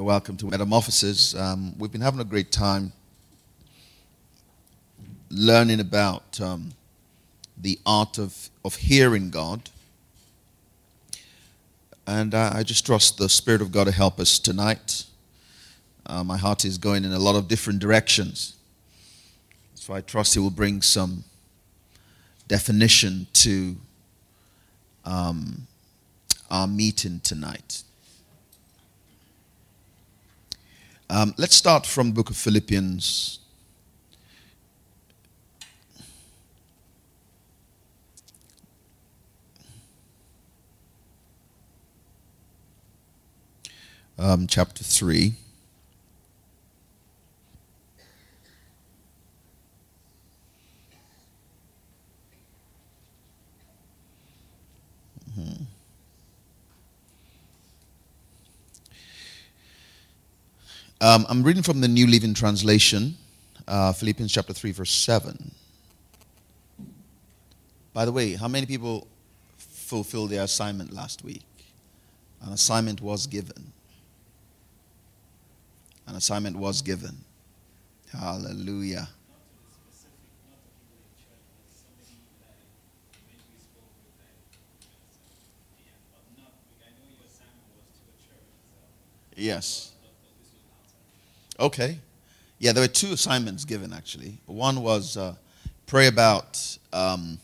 You're welcome to Metamorphosis. Um, we've been having a great time learning about um, the art of, of hearing God. And uh, I just trust the Spirit of God to help us tonight. Uh, my heart is going in a lot of different directions. So I trust He will bring some definition to um, our meeting tonight. Um, let's start from the book of Philippians. Um, chapter 3. Um, I'm reading from the New Living Translation, uh, Philippians chapter 3, verse 7. By the way, how many people fulfilled their assignment last week? An assignment was given. An assignment was given. Hallelujah. Yes. Okay. Yeah, there were two assignments given actually. One was uh, pray about, um,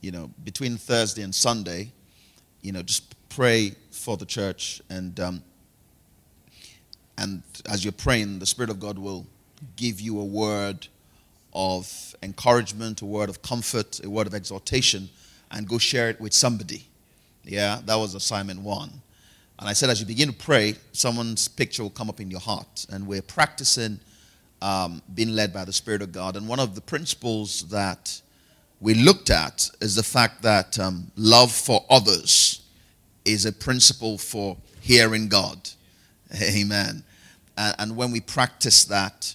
you know, between Thursday and Sunday, you know, just pray for the church and um, and as you're praying, the Spirit of God will give you a word of encouragement, a word of comfort, a word of exhortation, and go share it with somebody. Yeah, that was assignment one. And I said, as you begin to pray, someone's picture will come up in your heart. And we're practicing um, being led by the Spirit of God. And one of the principles that we looked at is the fact that um, love for others is a principle for hearing God. Amen. And, and when we practice that,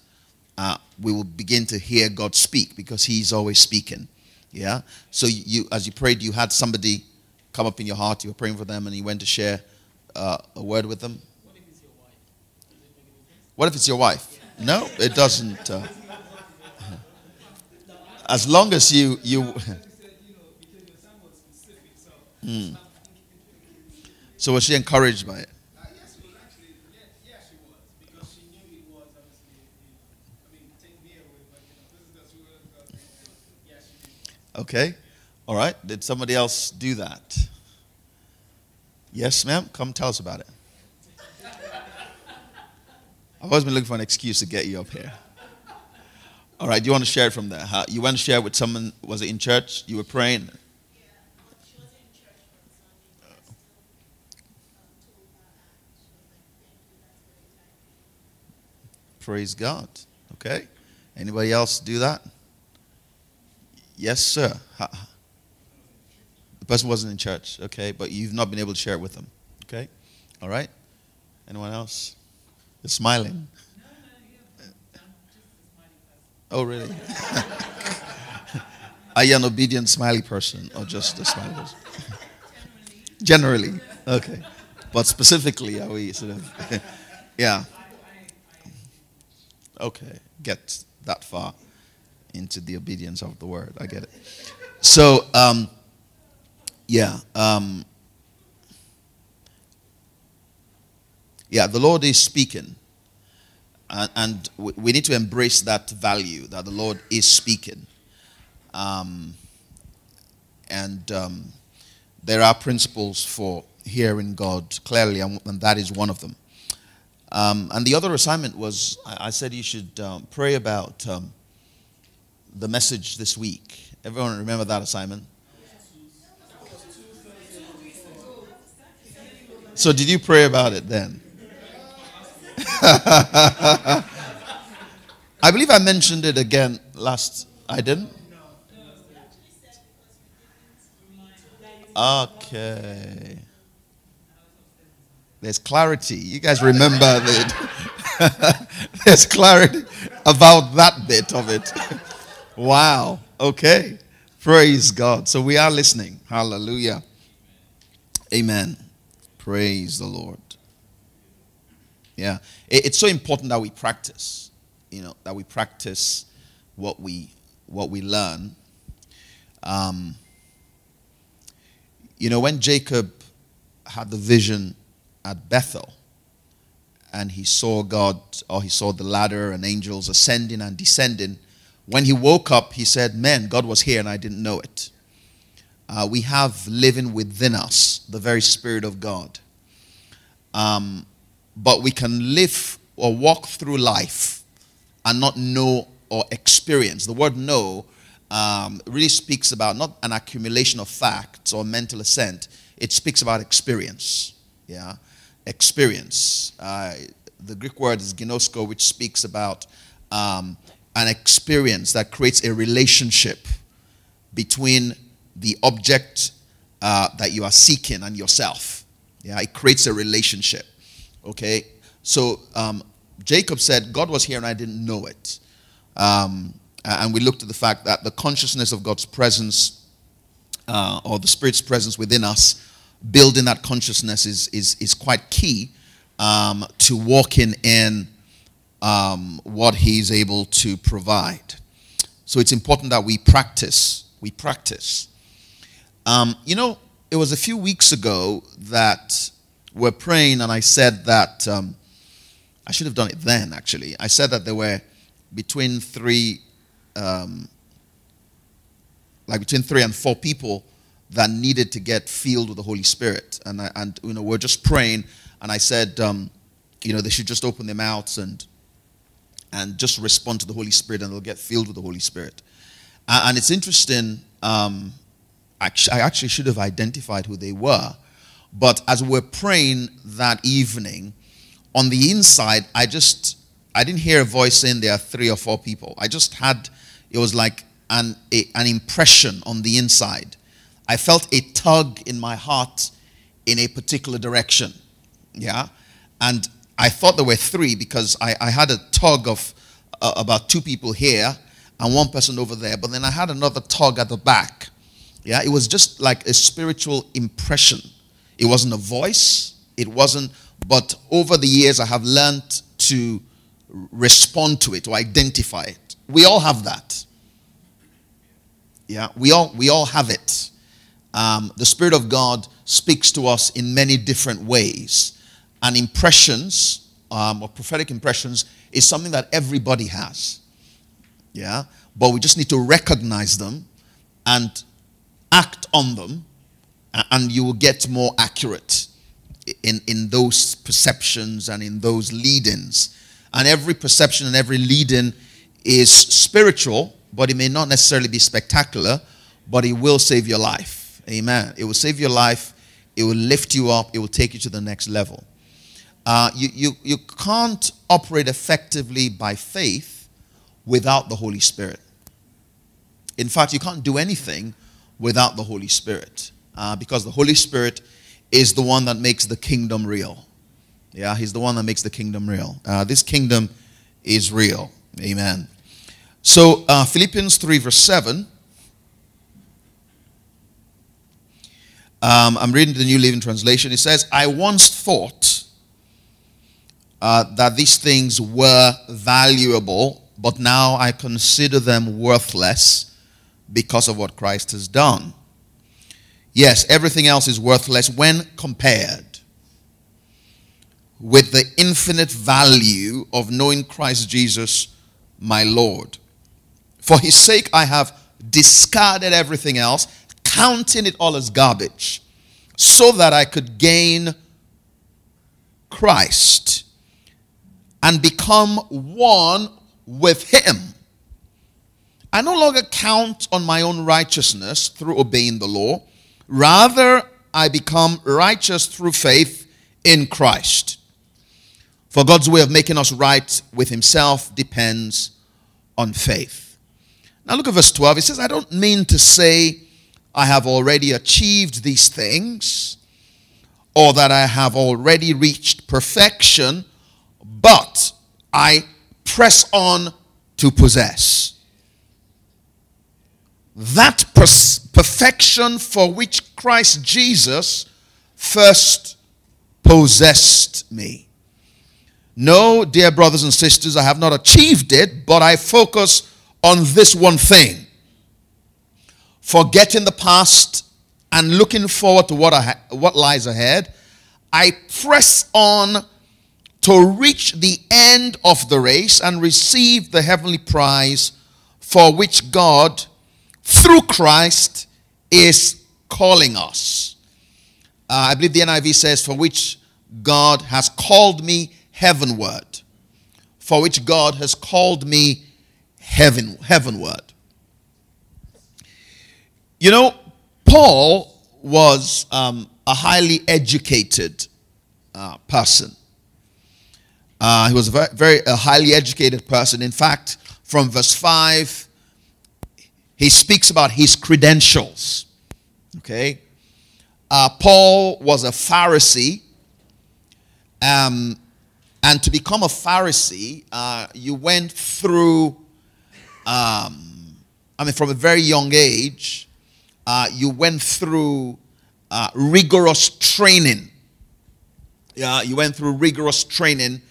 uh, we will begin to hear God speak because He's always speaking. Yeah. So you, as you prayed, you had somebody come up in your heart. You were praying for them, and you went to share uh, a word with them? What if it's your wife? What your wife? No, it doesn't. Uh, as long as you you. mm. So was she encouraged by it? Yes, she was. Because she knew it was, obviously. I mean, take me away, but you know. Yes, she did. Okay. All right. Did somebody else do that? Yes, ma'am. Come tell us about it. I've always been looking for an excuse to get you up here. All right. Do you want to share it from there? How, you want to share it with someone? Was it in church? You were praying? Praise God. Okay. Anybody else do that? Yes, sir. The person wasn't in church, okay? But you've not been able to share it with them, okay? All right? Anyone else? You're smiling. Oh, really? Are you an obedient, smiley person or just a smiley person? Generally. Okay. But specifically, are we sort of. yeah. Okay. Get that far into the obedience of the word. I get it. So, um, yeah. Um, yeah, the Lord is speaking. And, and, we need to embrace that value that the Lord is speaking. Um, and um, there are principles for hearing God clearly, and, that is one of them. Um, and the other assignment was I, I said you should um, pray about um, the message this week. Everyone remember that assignment? So, did you pray about it then? I believe I mentioned it again last. I didn't? Okay. There's clarity. You guys remember that? There's clarity about that bit of it. Wow. Okay. Praise God. So we are listening. Hallelujah. Amen. Praise the Lord. Yeah. It, it's so important that we practice, you know, that we practice what we what we learn. Um, you know, when Jacob had the vision at Bethel and he saw God, or he saw the ladder and angels ascending and descending, when he woke up, he said, Man, God was here and I didn't know it. Uh, we have living within us the very Spirit of God. Um, but we can live or walk through life and not know or experience. The word know um, really speaks about not an accumulation of facts or mental assent, it speaks about experience. Yeah, experience. Uh, the Greek word is ginosko, which speaks about um, an experience that creates a relationship between the object uh, that you are seeking and yourself. Yeah, it creates a relationship. Okay, so um, Jacob said, God was here and I didn't know it. Um, and we looked at the fact that the consciousness of God's presence uh, or the Spirit's presence within us, building that consciousness is, is, is quite key um, to walking in um, what He's able to provide. So it's important that we practice. We practice. Um, you know, it was a few weeks ago that we're praying, and I said that um, I should have done it then, actually. I said that there were between three, um, like between three and four people that needed to get filled with the Holy Spirit. And, I, and you know, we're just praying, and I said, um, you know, they should just open their mouths and, and just respond to the Holy Spirit, and they'll get filled with the Holy Spirit. And it's interesting, um, I actually should have identified who they were. But as we're praying that evening, on the inside, I just I didn't hear a voice saying there are three or four people. I just had it was like an a, an impression on the inside. I felt a tug in my heart in a particular direction. Yeah, and I thought there were three because I, I had a tug of uh, about two people here and one person over there, but then I had another tug at the back. Yeah, it was just like a spiritual impression. It wasn't a voice. It wasn't but over the years, I have learned to respond to it, to identify it. We all have that. Yeah, we all, we all have it. Um, the Spirit of God speaks to us in many different ways. And impressions, um, or prophetic impressions, is something that everybody has. Yeah, but we just need to recognize them and act on them, and you will get more accurate in, in those perceptions and in those leadings. And every perception and every leading is spiritual, but it may not necessarily be spectacular, but it will save your life. Amen. It will save your life, it will lift you up, it will take you to the next level. Uh, you, you, you can't operate effectively by faith without the Holy Spirit. In fact, you can't do anything without the Holy Spirit uh, because the Holy Spirit is the one that makes the kingdom real. Yeah, he's the one that makes the kingdom real. Uh, this kingdom is real. Amen. So, uh, Philippians 3, verse 7. Um, I'm reading the New Living Translation. It says, I once thought uh, that these things were valuable, but now I consider them worthless because of what Christ has done. Yes, everything else is worthless when compared with the infinite value of knowing Christ Jesus, my Lord. For his sake, I have discarded everything else, counting it all as garbage, so that I could gain Christ and become one with him. I no longer count on my own righteousness through obeying the law Rather, I become righteous through faith in Christ. For God's way of making us right with Himself depends on faith. Now, look at verse 12. It says, I don't mean to say I have already achieved these things or that I have already reached perfection, but I press on to possess that perfection for which Christ Jesus first possessed me. No, dear brothers and sisters, I have not achieved it, but I focus on this one thing forgetting the past and looking forward to what, I, what lies ahead. I press on to reach the end of the race and receive the heavenly prize for which God, through Christ, is calling us. Uh, I believe the NIV says, for which God has called me heavenward. For which God has called me heaven, heavenward. You know, Paul was um, a highly educated uh, person. Uh, he was a very, very a highly educated person. In fact, from verse 5, he speaks about his credentials. Okay? Uh, Paul was a Pharisee. Um, and to become a Pharisee, uh, you went through, um, I mean, from a very young age, uh, you went through uh, rigorous training. Yeah, you went through rigorous training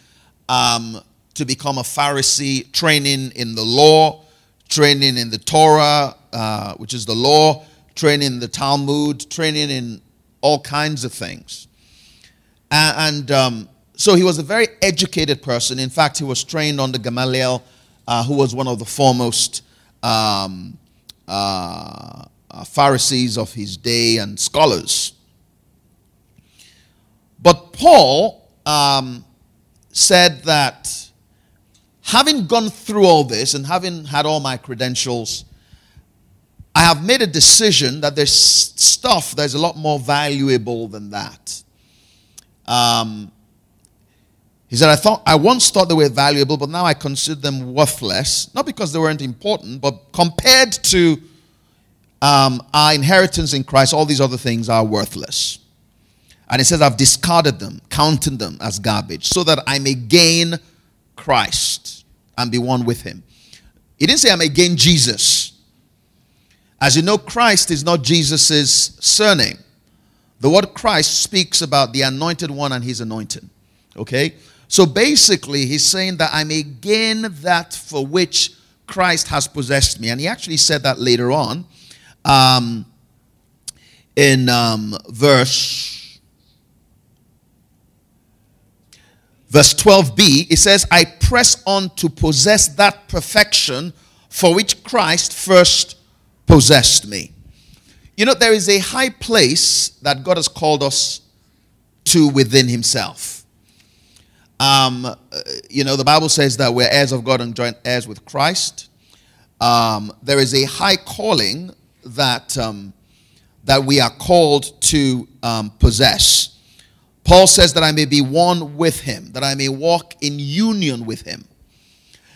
um, to become a Pharisee, training in the law, training in the Torah, uh, which is the law, training in the Talmud, training in all kinds of things. And, um, so he was a very educated person. In fact, he was trained under Gamaliel, uh, who was one of the foremost um, uh, uh, Pharisees of his day and scholars. But Paul um, said that having gone through all this and having had all my credentials, I have made a decision that there's stuff that's a lot more valuable than that. Um, he said, I thought I once thought they were valuable, but now I consider them worthless. Not because they weren't important, but compared to um, our inheritance in Christ, all these other things are worthless. And he says, I've discarded them, counting them as garbage, so that I may gain Christ and be one with him. He didn't say I'm gain Jesus. As you know, Christ is not Jesus' surname. The word Christ speaks about the anointed one and his anointing. Okay? So basically, he's saying that I may again that for which Christ has possessed me. And he actually said that later on um, in um, verse verse 12b it says i press on to possess that perfection for which christ first possessed me you know there is a high place that god has called us to within himself um, uh, you know, the Bible says that we're heirs of God and joint heirs with Christ. Um, there is a high calling that um, that we are called to um, possess. Paul says that I may be one with him, that I may walk in union with him.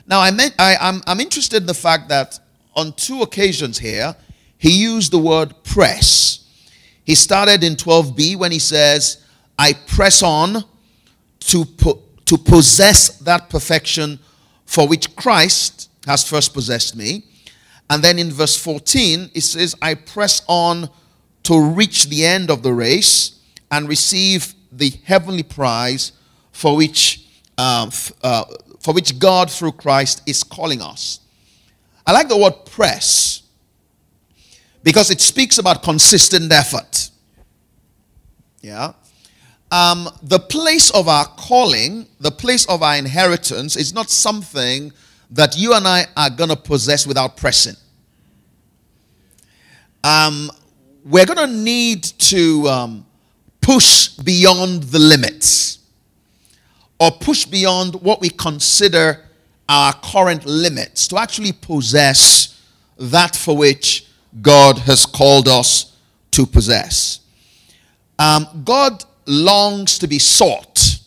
Now, I meant, I, I'm, I'm interested in the fact that on two occasions here, he used the word press. He started in 12b when he says, I press on to put to possess that perfection for which Christ has first possessed me. And then in verse 14, it says, I press on to reach the end of the race and receive the heavenly prize for which, uh, uh, for which God through Christ is calling us. I like the word press because it speaks about consistent effort. Yeah. Um, the place of our calling, the place of our inheritance, is not something that you and I are going to possess without pressing. Um, we're going to need to um, push beyond the limits or push beyond what we consider our current limits to actually possess that for which God has called us to possess. Um, God longs to be sought.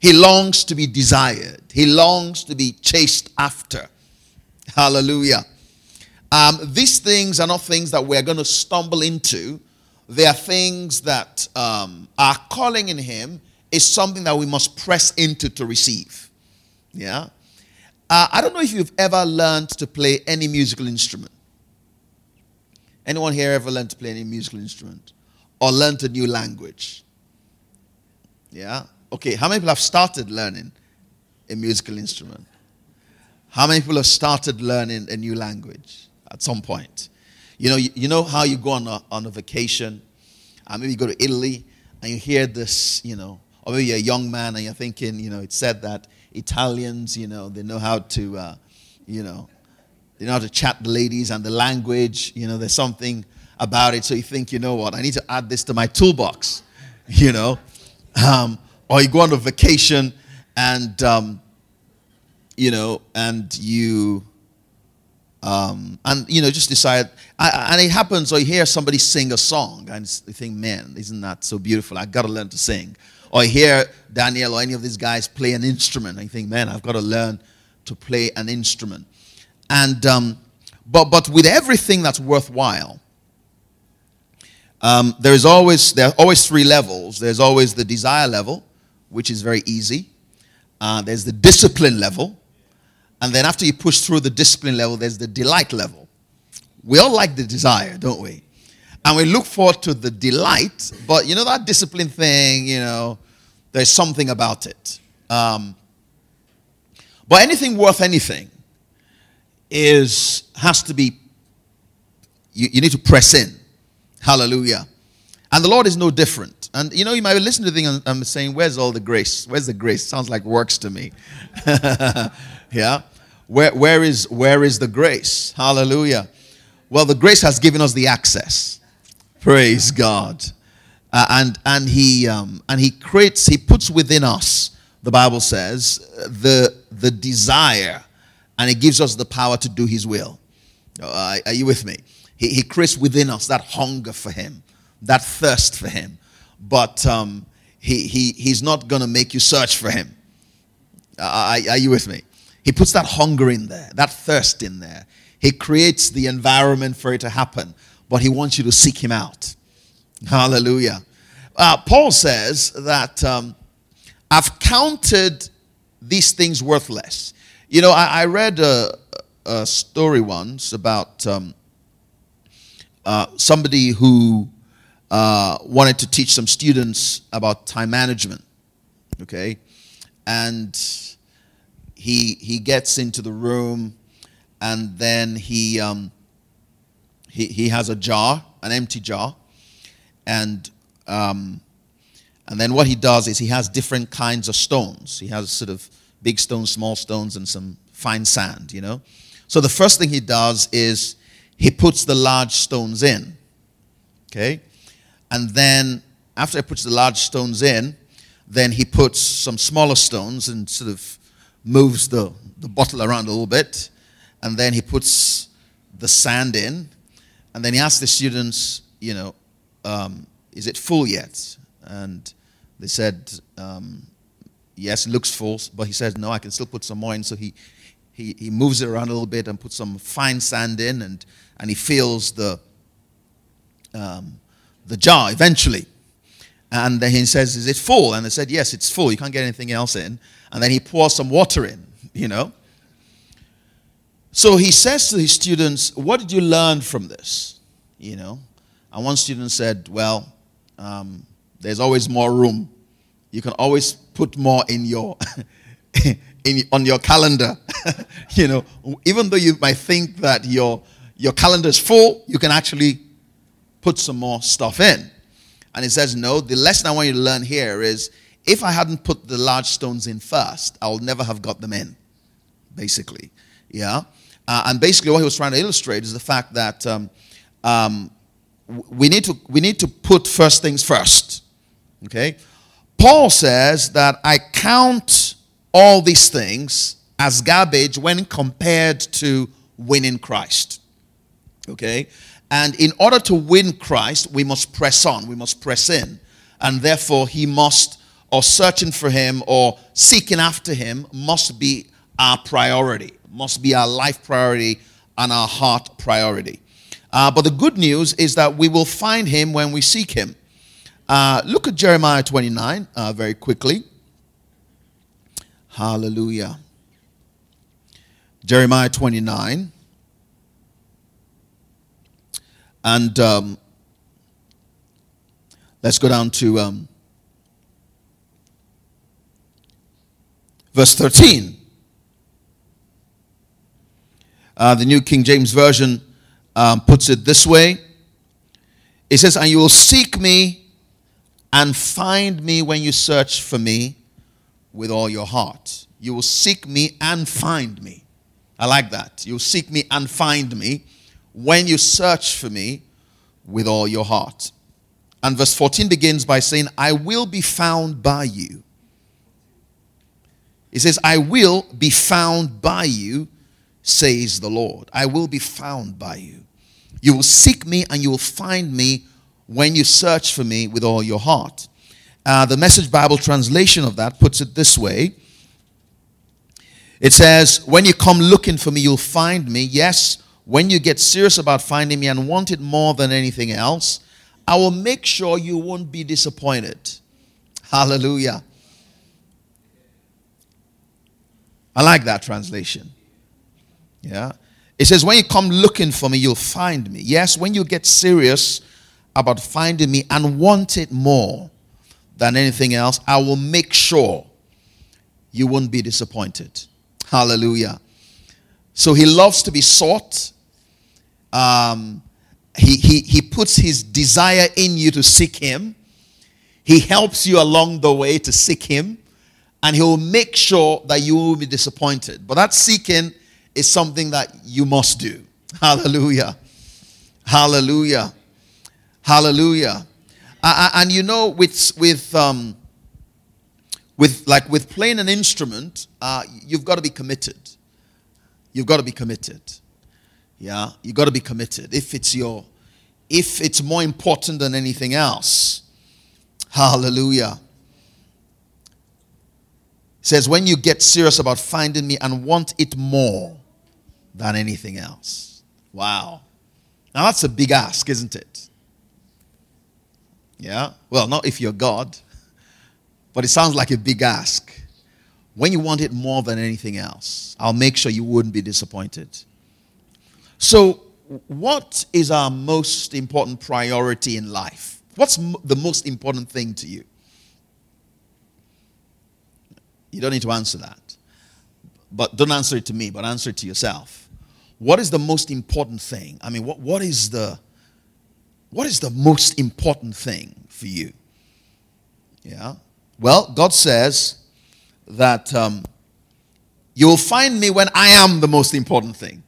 He longs to be desired. He longs to be chased after. Hallelujah. Um, these things are not things that we're going to stumble into. They are things that um, calling in Him is something that we must press into to receive. Yeah. Uh, I don't know if you've ever learned to play any musical instrument. Anyone here ever learned to play any musical instrument? or learned a new language. Yeah? Okay, how many people have started learning a musical instrument? How many people have started learning a new language at some point? You know, you, you know how you go on a, on a vacation, and maybe you go to Italy, and you hear this, you know, or maybe you're a young man and you're thinking, you know, it's said that Italians, you know, they know how to, uh, you know, they know how to chat the ladies and the language, you know, there's something about it. So you think, you know what, I need to add this to my toolbox, you know. Um, or you go on a vacation and, um, you know, and you, um, and you know, just decide, and it happens, or you hear somebody sing a song, and you think, man, isn't that so beautiful? I got to learn to sing. Or you hear Daniel or any of these guys play an instrument, and you think, man, I've got to learn to play an instrument. And um, but but with everything that's worthwhile, um, there is always there are always three levels. There's always the desire level, which is very easy. Uh, there's the discipline level, and then after you push through the discipline level, there's the delight level. We all like the desire, don't we? And we look forward to the delight, but you know that discipline thing, you know, there's something about it. Um, but anything worth anything is has to be you, you need to press in. Hallelujah. And the Lord is no different. And you know, you might listen to the thing and I'm saying, Where's all the grace? Where's the grace? Sounds like works to me. yeah. Where, where, is, where is the grace? Hallelujah. Well, the grace has given us the access. Praise God. Uh, and, and, he, um, and he creates, he puts within us, the Bible says, the, the desire, and he gives us the power to do his will. Uh, are you with me? He, he creates within us that hunger for him, that thirst for him. But um, he, he, he's not going to make you search for him. Uh, are, are you with me? He puts that hunger in there, that thirst in there. He creates the environment for it to happen, but he wants you to seek him out. Hallelujah. Uh, Paul says that um, I've counted these things worthless. You know, I, I read a, a, story once about um, uh, somebody who uh, wanted to teach some students about time management. Okay? And he he gets into the room, and then he um, he he has a jar, an empty jar, and um, and then what he does is he has different kinds of stones. He has sort of big stones, small stones, and some fine sand. You know. So the first thing he does is he puts the large stones in. Okay, and then after he puts the large stones in, then he puts some smaller stones and sort of moves the, the bottle around a little bit, and then he puts the sand in, and then he asks the students, you know, um, is it full yet? And they said, um, yes, it looks full, but he says, no, I can still put some more in. So he, he, he moves it around a little bit and puts some fine sand in, and, and he fills the, um, the jar eventually. And then he says, Is it full? And they said, Yes, it's full. You can't get anything else in. And then he pours some water in, you know. So he says to his students, What did you learn from this? You know. And one student said, Well, um, there's always more room. You can always put more in your in, on your calendar. you know, even though you might think that your your calendar is full, you can actually put some more stuff in. And he says, No, the lesson I want you to learn here is if I hadn't put the large stones in first, I would never have got them in, basically. Yeah? Uh, and basically, what he was trying to illustrate is the fact that um, um, we, need to, we need to put first things first. Okay? Paul says that I count all these things as garbage when compared to winning Christ. Okay? And in order to win Christ, we must press on, we must press in. And therefore, he must, or searching for him or seeking after him, must be our priority, must be our life priority and our heart priority. Uh, but the good news is that we will find him when we seek him. Uh, look at Jeremiah 29 uh, very quickly. Hallelujah. Jeremiah 29. And um, let's go down to um, Verse 13. Uh, the New King James Version um, puts it this way It says, And you will seek me and find me when you search for me with all your heart. You will seek me and find me. I like that. You'll seek me and find me when you search for me with all your heart. And verse 14 begins by saying, I will be found by you. It says, I will be found by you, says the Lord. I will be found by you. You will seek me and you will find me when you search for me with all your heart. Uh, the Message Bible translation of that puts it this way It says, When you come looking for me, you'll find me. Yes, when you get serious about finding me and want it more than anything else, I will make sure you won't be disappointed. Hallelujah. I like that translation. Yeah. It says, When you come looking for me, you'll find me. Yes, when you get serious about finding me and want it more than anything else, I will make sure you won't be disappointed. Hallelujah. So he loves to be sought. Um, he, he, he puts his desire in you to seek him. He helps you along the way to seek him. And he will make sure that you will be disappointed. But that seeking is something that you must do. Hallelujah. Hallelujah. Hallelujah. And you know, with with um, with like with playing an instrument, uh, you've got to be committed. You've got to be committed. Yeah, you've got to be committed. If it's your, if it's more important than anything else. Hallelujah. Says when you get serious about finding me and want it more than anything else. Wow. Now that's a big ask, isn't it? Yeah? Well, not if you're God, but it sounds like a big ask. When you want it more than anything else, I'll make sure you wouldn't be disappointed. So, what is our most important priority in life? What's the most important thing to you? You don't need to answer that. But don't answer it to me, but answer it to yourself. What is the most important thing? I mean, what, what is the what is the most important thing for you? Yeah. Well, God says that um, you will find me when I am the most important thing.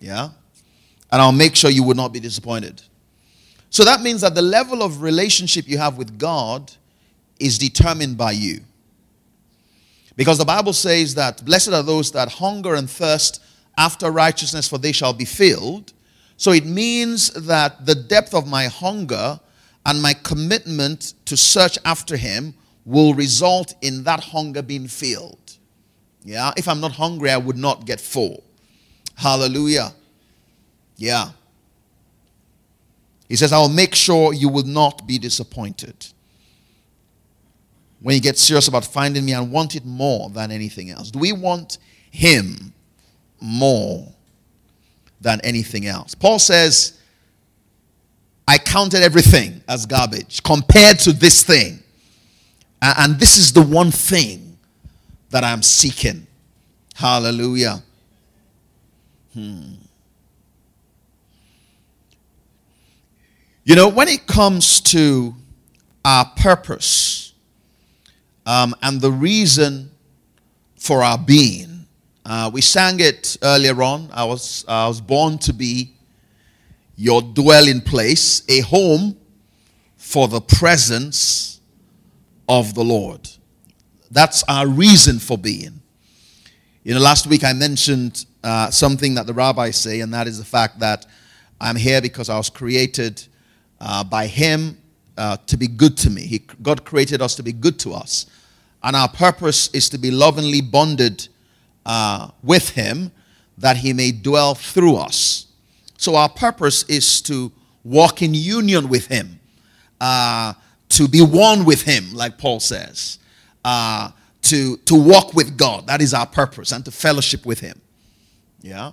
Yeah. And I'll make sure you will not be disappointed. So that means that the level of relationship you have with God is determined by you. Because the Bible says that blessed are those that hunger and thirst after righteousness, for they shall be filled. So it means that the depth of my hunger and my commitment to search after Him will result in that hunger being filled. Yeah, if I'm not hungry, I would not get full. Hallelujah. Yeah. He says, I will make sure you will not be disappointed when you get serious about finding me and want it more than anything else. Do we want Him more than anything else. Paul says, I counted everything as garbage compared to this thing. And this is the one thing that I'm seeking. Hallelujah. Hmm. You know, when it comes to our purpose um, and the reason for our being, uh, we sang it earlier on. I was, I was born to be your dwelling place, a home for the presence of the Lord. That's our reason for being. You know, last week I mentioned uh, something that the rabbis say, and that is the fact that I'm here because I was created uh, by Him uh, to be good to me. He, God created us to be good to us. And our purpose is to be lovingly bonded uh, with him that he may dwell through us. So our purpose is to walk in union with him, uh, to be one with him, like Paul says, uh, to, to walk with God. That is our purpose, and to fellowship with him. Yeah.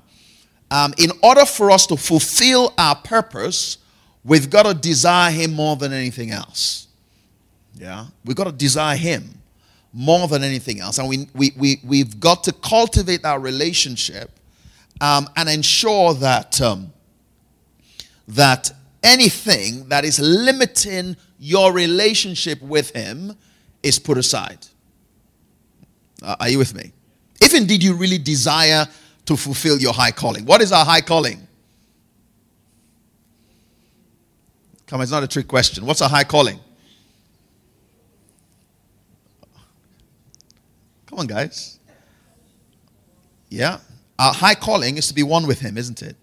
Um, in order for us to fulfill our purpose, we've got to desire him more than anything else. Yeah. We've got to desire him more than anything else. And we, we, we, we've got to cultivate that relationship um, and ensure that, um, that anything that is limiting your relationship with Him is put aside. Uh, are you with me? If indeed you really desire to fulfill your high calling. What is our high calling? Come it's not a trick question. What's a high calling? Come on, guys. Yeah. Our high calling is to be one with Him, isn't it?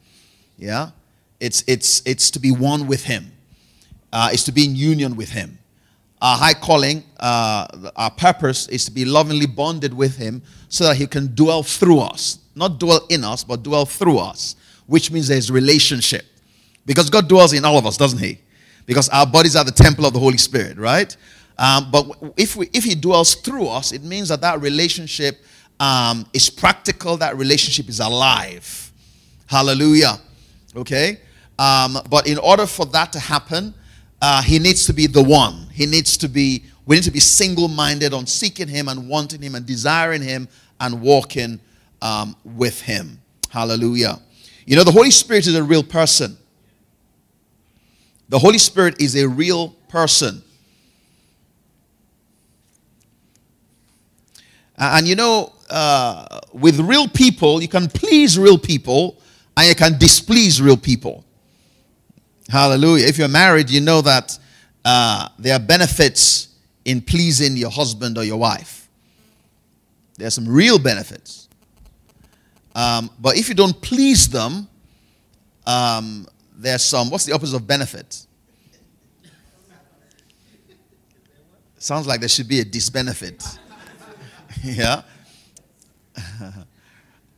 Yeah. It's, it's, it's to be one with Him, uh, it's to be in union with Him. Our high calling, uh, our purpose is to be lovingly bonded with Him so that He can dwell through us. Not dwell in us, but dwell through us, which means there's relationship. Because God dwells in all of us, doesn't He? Because our bodies are the temple of the Holy Spirit, right? Um, but if, we, if He dwells through us, it means that that relationship um, is practical, that relationship is alive. Hallelujah. Okay? Um, but in order for that to happen, uh, he needs to be the one. He needs to be, we need to be single minded on seeking him and wanting him and desiring him and walking um, with him. Hallelujah. You know, the Holy Spirit is a real person. The Holy Spirit is a real person. And you know, uh, with real people, you can please real people and you can displease real people. Hallelujah. If you're married, you know that uh, there are benefits in pleasing your husband or your wife. There are some real benefits. Um, but if you don't please them, um, there's some, what's the opposite of benefit? Sounds like there should be a disbenefit. yeah?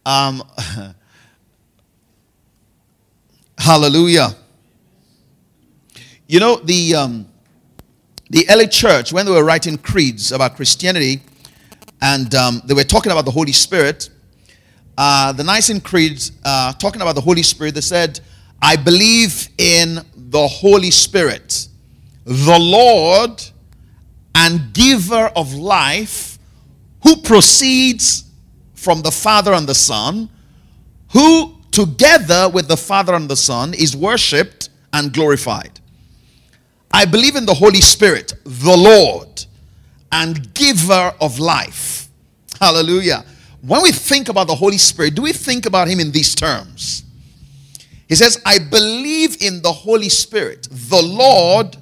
um, hallelujah. You know, the, um, the early church, when they were writing creeds about Christianity, and um, they were talking about the Holy Spirit, uh, the Nicene creeds, uh, talking about the Holy Spirit, they said, I believe in the Holy Spirit, the Lord and giver of life, who proceeds from the Father and the Son, who together with the Father and the Son is worshiped and glorified. I believe in the Holy Spirit, the Lord and giver of life. Hallelujah. When we think about the Holy Spirit, do we think about him in these terms? He says, I believe in the Holy Spirit, the Lord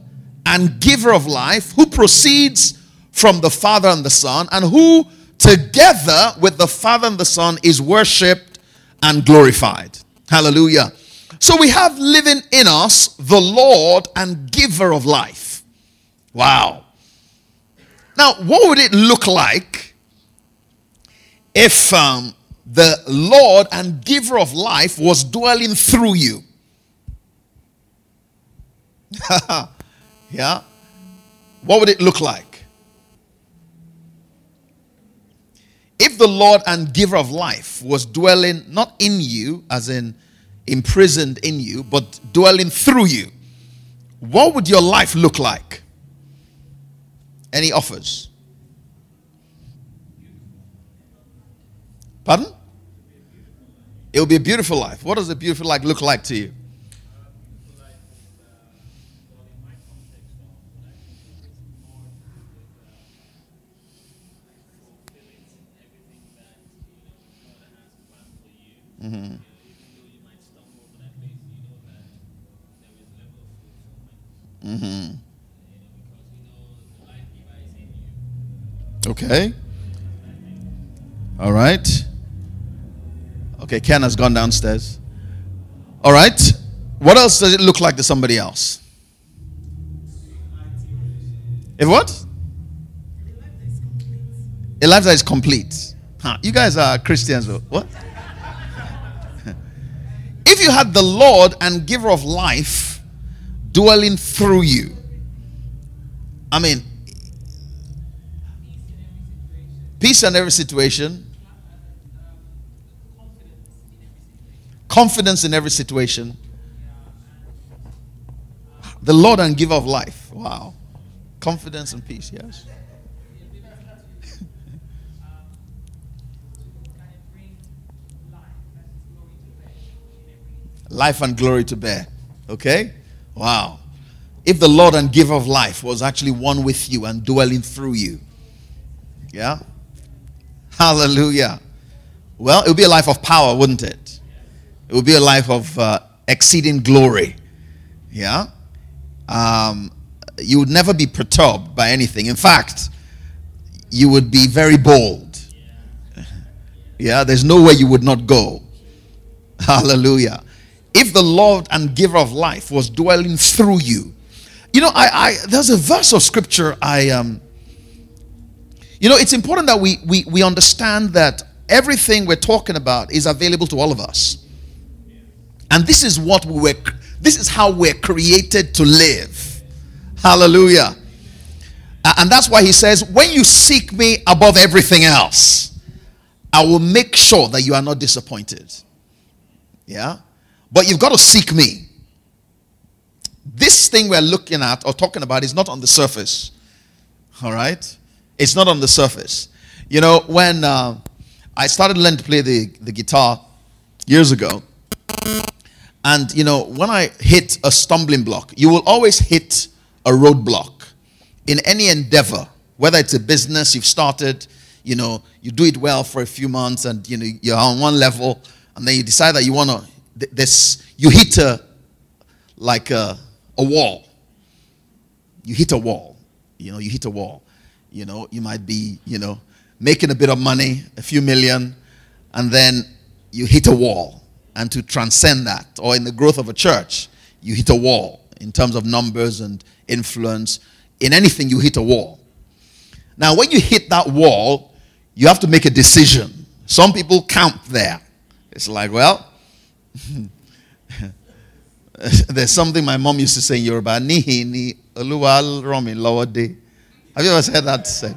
and giver of life, who proceeds from the Father and the Son, and who together with the Father and the Son is worshiped and glorified. Hallelujah. So we have living in us the Lord and giver of life. Wow. Now, what would it look like if um, the Lord and giver of life was dwelling through you? yeah? What would it look like? If the Lord and giver of life was dwelling not in you, as in imprisoned in you, but dwelling through you, what would your life look like? Any offers? Pardon? It will be a beautiful life. What does a beautiful life look like to you? Mm-hmm. Mm-hmm. Okay. All right. Okay, Ken has gone downstairs. All right. What else does it look like to somebody else? If what? A life that is complete. Huh. You guys are Christians. What? If you had the Lord and giver of life dwelling through you. I mean, peace in every situation, confidence in every situation. The Lord and giver of life. Wow. Confidence and peace, yes. Life and glory to bear. Okay? Wow. If the Lord and giver of life was actually one with you and dwelling through you. Yeah? Hallelujah. Well, it would be a life of power, wouldn't it? It would be a life of uh, exceeding glory. Yeah? Um, you would never be perturbed by anything. In fact, you would be very bold. Yeah, there's no way you would not go. Hallelujah. If the Lord and giver of life was dwelling through you. You know, I, I there's a verse of scripture I um you know, it's important that we we we understand that everything we're talking about is available to all of us. And this is what we were this is how we're created to live. Hallelujah. And that's why he says, When you seek me above everything else, I will make sure that you are not disappointed. Yeah? But you've got to seek me. This thing we're looking at or talking about is not on the surface. All right? It's not on the surface. You know, when uh, I started learning to play the, the guitar years ago, and you know, when I hit a stumbling block, you will always hit a roadblock in any endeavor, whether it's a business you've started, you know, you do it well for a few months and you know you're on one level, and then you decide that you want to this you hit a like a, a wall. You hit a wall. You know, you hit a wall. You know, you might be, you know, making a bit of money, a few million, and then you hit a wall. And to transcend that, or in the growth of a church, you hit a wall in terms of numbers and influence in anything, you hit a wall. Now, when you hit that wall, you have to make a decision. Some people camp there. It's like, well, there's something my mom used to say in Yoruba, Nihi ni Oluwal Romi Lawade. Have you ever said that said?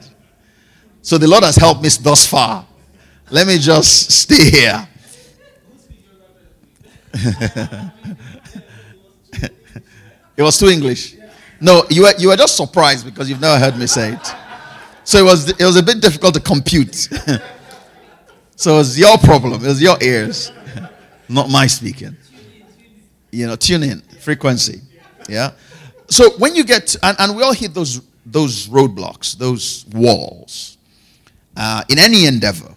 So the Lord has helped me thus far. Let me just stay here. it was too English. No, you were, you were just surprised because you've never heard me say it. So it was, it was a bit difficult to compute. so it was your problem, it was your ears, not my speaking. You know, tune in, frequency. Yeah. So when you get, and, and we all hit those, those roadblocks, those walls uh, in any endeavor.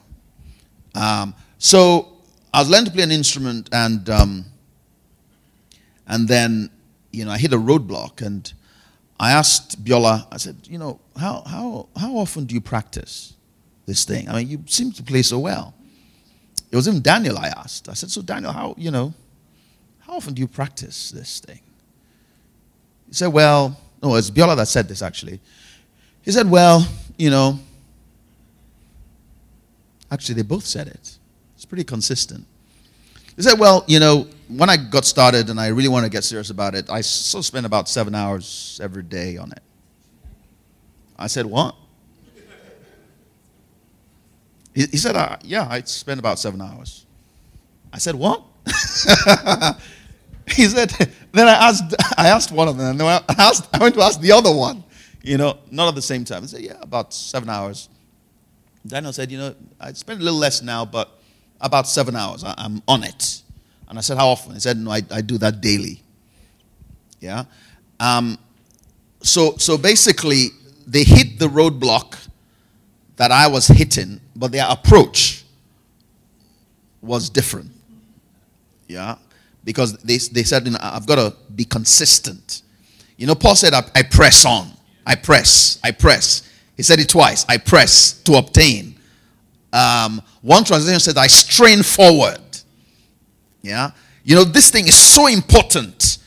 Um, so I was learning to play an instrument and, um, and then, you know, I hit a roadblock and I asked Biola, I said, you know, how, how, how often do you practice this thing? I mean, you seem to play so well. It was even Daniel I asked. I said, so Daniel, how, you know, how often do you practice this thing? He said, well, no, it's Biola that said this actually. He said, well, you know, actually they both said it. It's pretty consistent. He said, well, you know, when I got started and I really want to get serious about it, I still spent about seven hours every day on it. I said, what? He, he said, uh, yeah, I spent about seven hours. I said, what? he said, then I asked, I asked one of them, and I, asked, I went to ask the other one, you know, not at the same time. He said, yeah, about seven hours. Daniel said, you know, I spend a little less now, but about seven hours. I, am on it. And I said, How often? He said, No, I, I do that daily. Yeah. Um, so, so basically, they hit the roadblock that I was hitting, but their approach was different. Yeah. Because they, they said, you know, I've got to be consistent. You know, Paul said, I, I press on. I press. I press. He said it twice. I press to obtain. Um, one translation said, I strain forward. Yeah. You know, this thing is so important.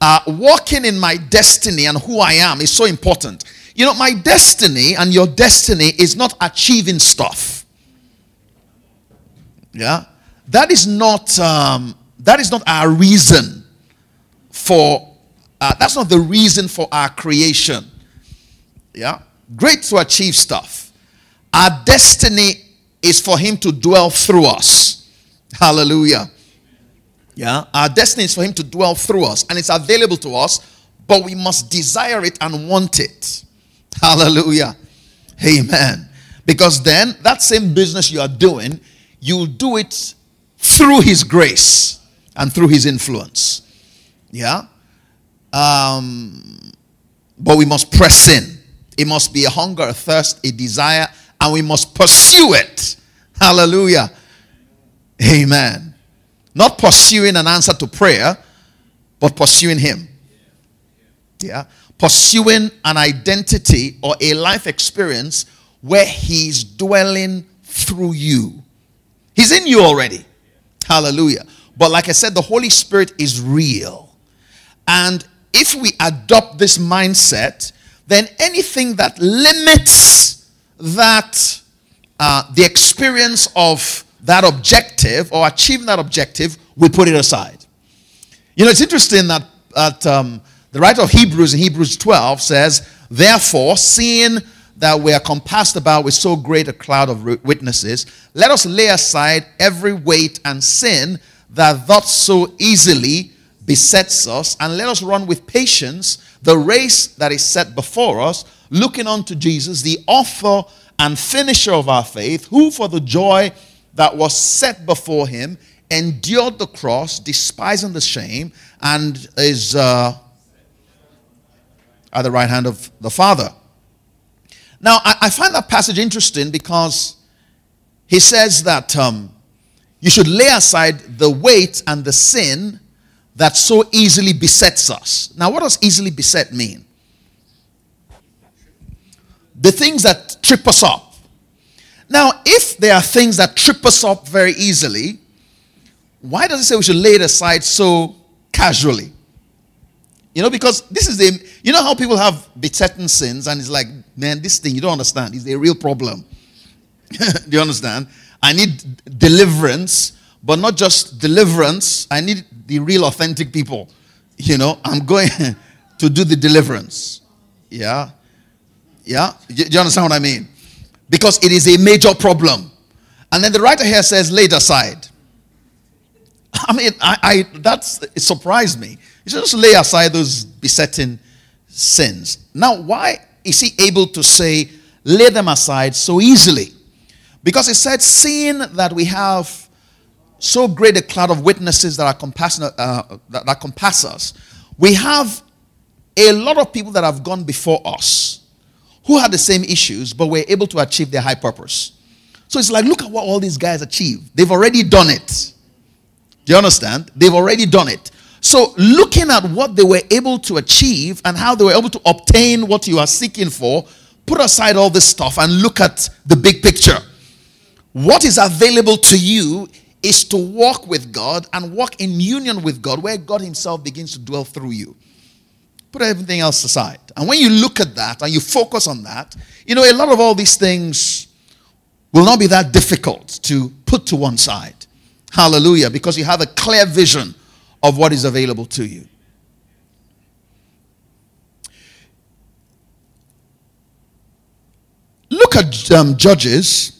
Uh, walking in my destiny and who I am is so important. You know, my destiny and your destiny is not achieving stuff. Yeah. That is not um, that is not our reason for uh, that's not the reason for our creation. Yeah. Great to achieve stuff. Our destiny is for Him to dwell through us. Hallelujah. Yeah. Our destiny is for Him to dwell through us, and it's available to us, but we must desire it and want it. Hallelujah. Amen. Because then that same business you are doing, you'll do it through His grace and through his influence. Yeah? Um, but we must press in. It must be a hunger, a thirst, a desire, and we must pursue it. Hallelujah. Amen. Not pursuing an answer to prayer, but pursuing Him. Yeah. Pursuing an identity or a life experience where He's dwelling through you. He's in you already. Hallelujah. But like I said, the Holy Spirit is real. And if we adopt this mindset, then anything that limits that uh, the experience of that objective or achieving that objective, we put it aside. You know, it's interesting that, that um, the writer of Hebrews in Hebrews 12 says, Therefore, seeing that we are compassed about with so great a cloud of witnesses, let us lay aside every weight and sin that doth so easily besets us, and let us run with patience the race that is set before us, looking unto Jesus, the author and finisher of our faith, who for the joy that was set before him endured the cross, despising the shame, and is uh, at the right hand of the Father. Now, I, I find that passage interesting because he says that um, you should lay aside the weight and the sin that so easily besets us. Now, what does easily beset mean? The things that trip us up. Now, if there are things that trip us up very easily, why does it say we should lay it aside so casually? You know, because this is a, you know how people have besetting sins and it's like, man, this thing, you don't understand, is a real problem. Do you understand? I need deliverance, but not just deliverance. I need the real authentic people. You know, I'm going to do the deliverance. Yeah. Yeah. Do you understand what I mean? Because it is a major problem. And then the writer here says, laid aside. I mean, I, I that's it surprised me. He just lay aside those besetting sins. Now, why is he able to say, lay them aside so easily? Because he said, seeing that we have so great a cloud of witnesses that are compass, uh, that, that compass us, we have a lot of people that have gone before us who had the same issues, but were able to achieve their high purpose. So it's like, look at what all these guys achieved. They've already done it. Do you understand? They've already done it. So, looking at what they were able to achieve and how they were able to obtain what you are seeking for, put aside all this stuff and look at the big picture. What is available to you is to walk with God and walk in union with God, where God Himself begins to dwell through you. Put everything else aside. And when you look at that and you focus on that, you know, a lot of all these things will not be that difficult to put to one side. Hallelujah. Because you have a clear vision of what is available to you. Look at um, Judges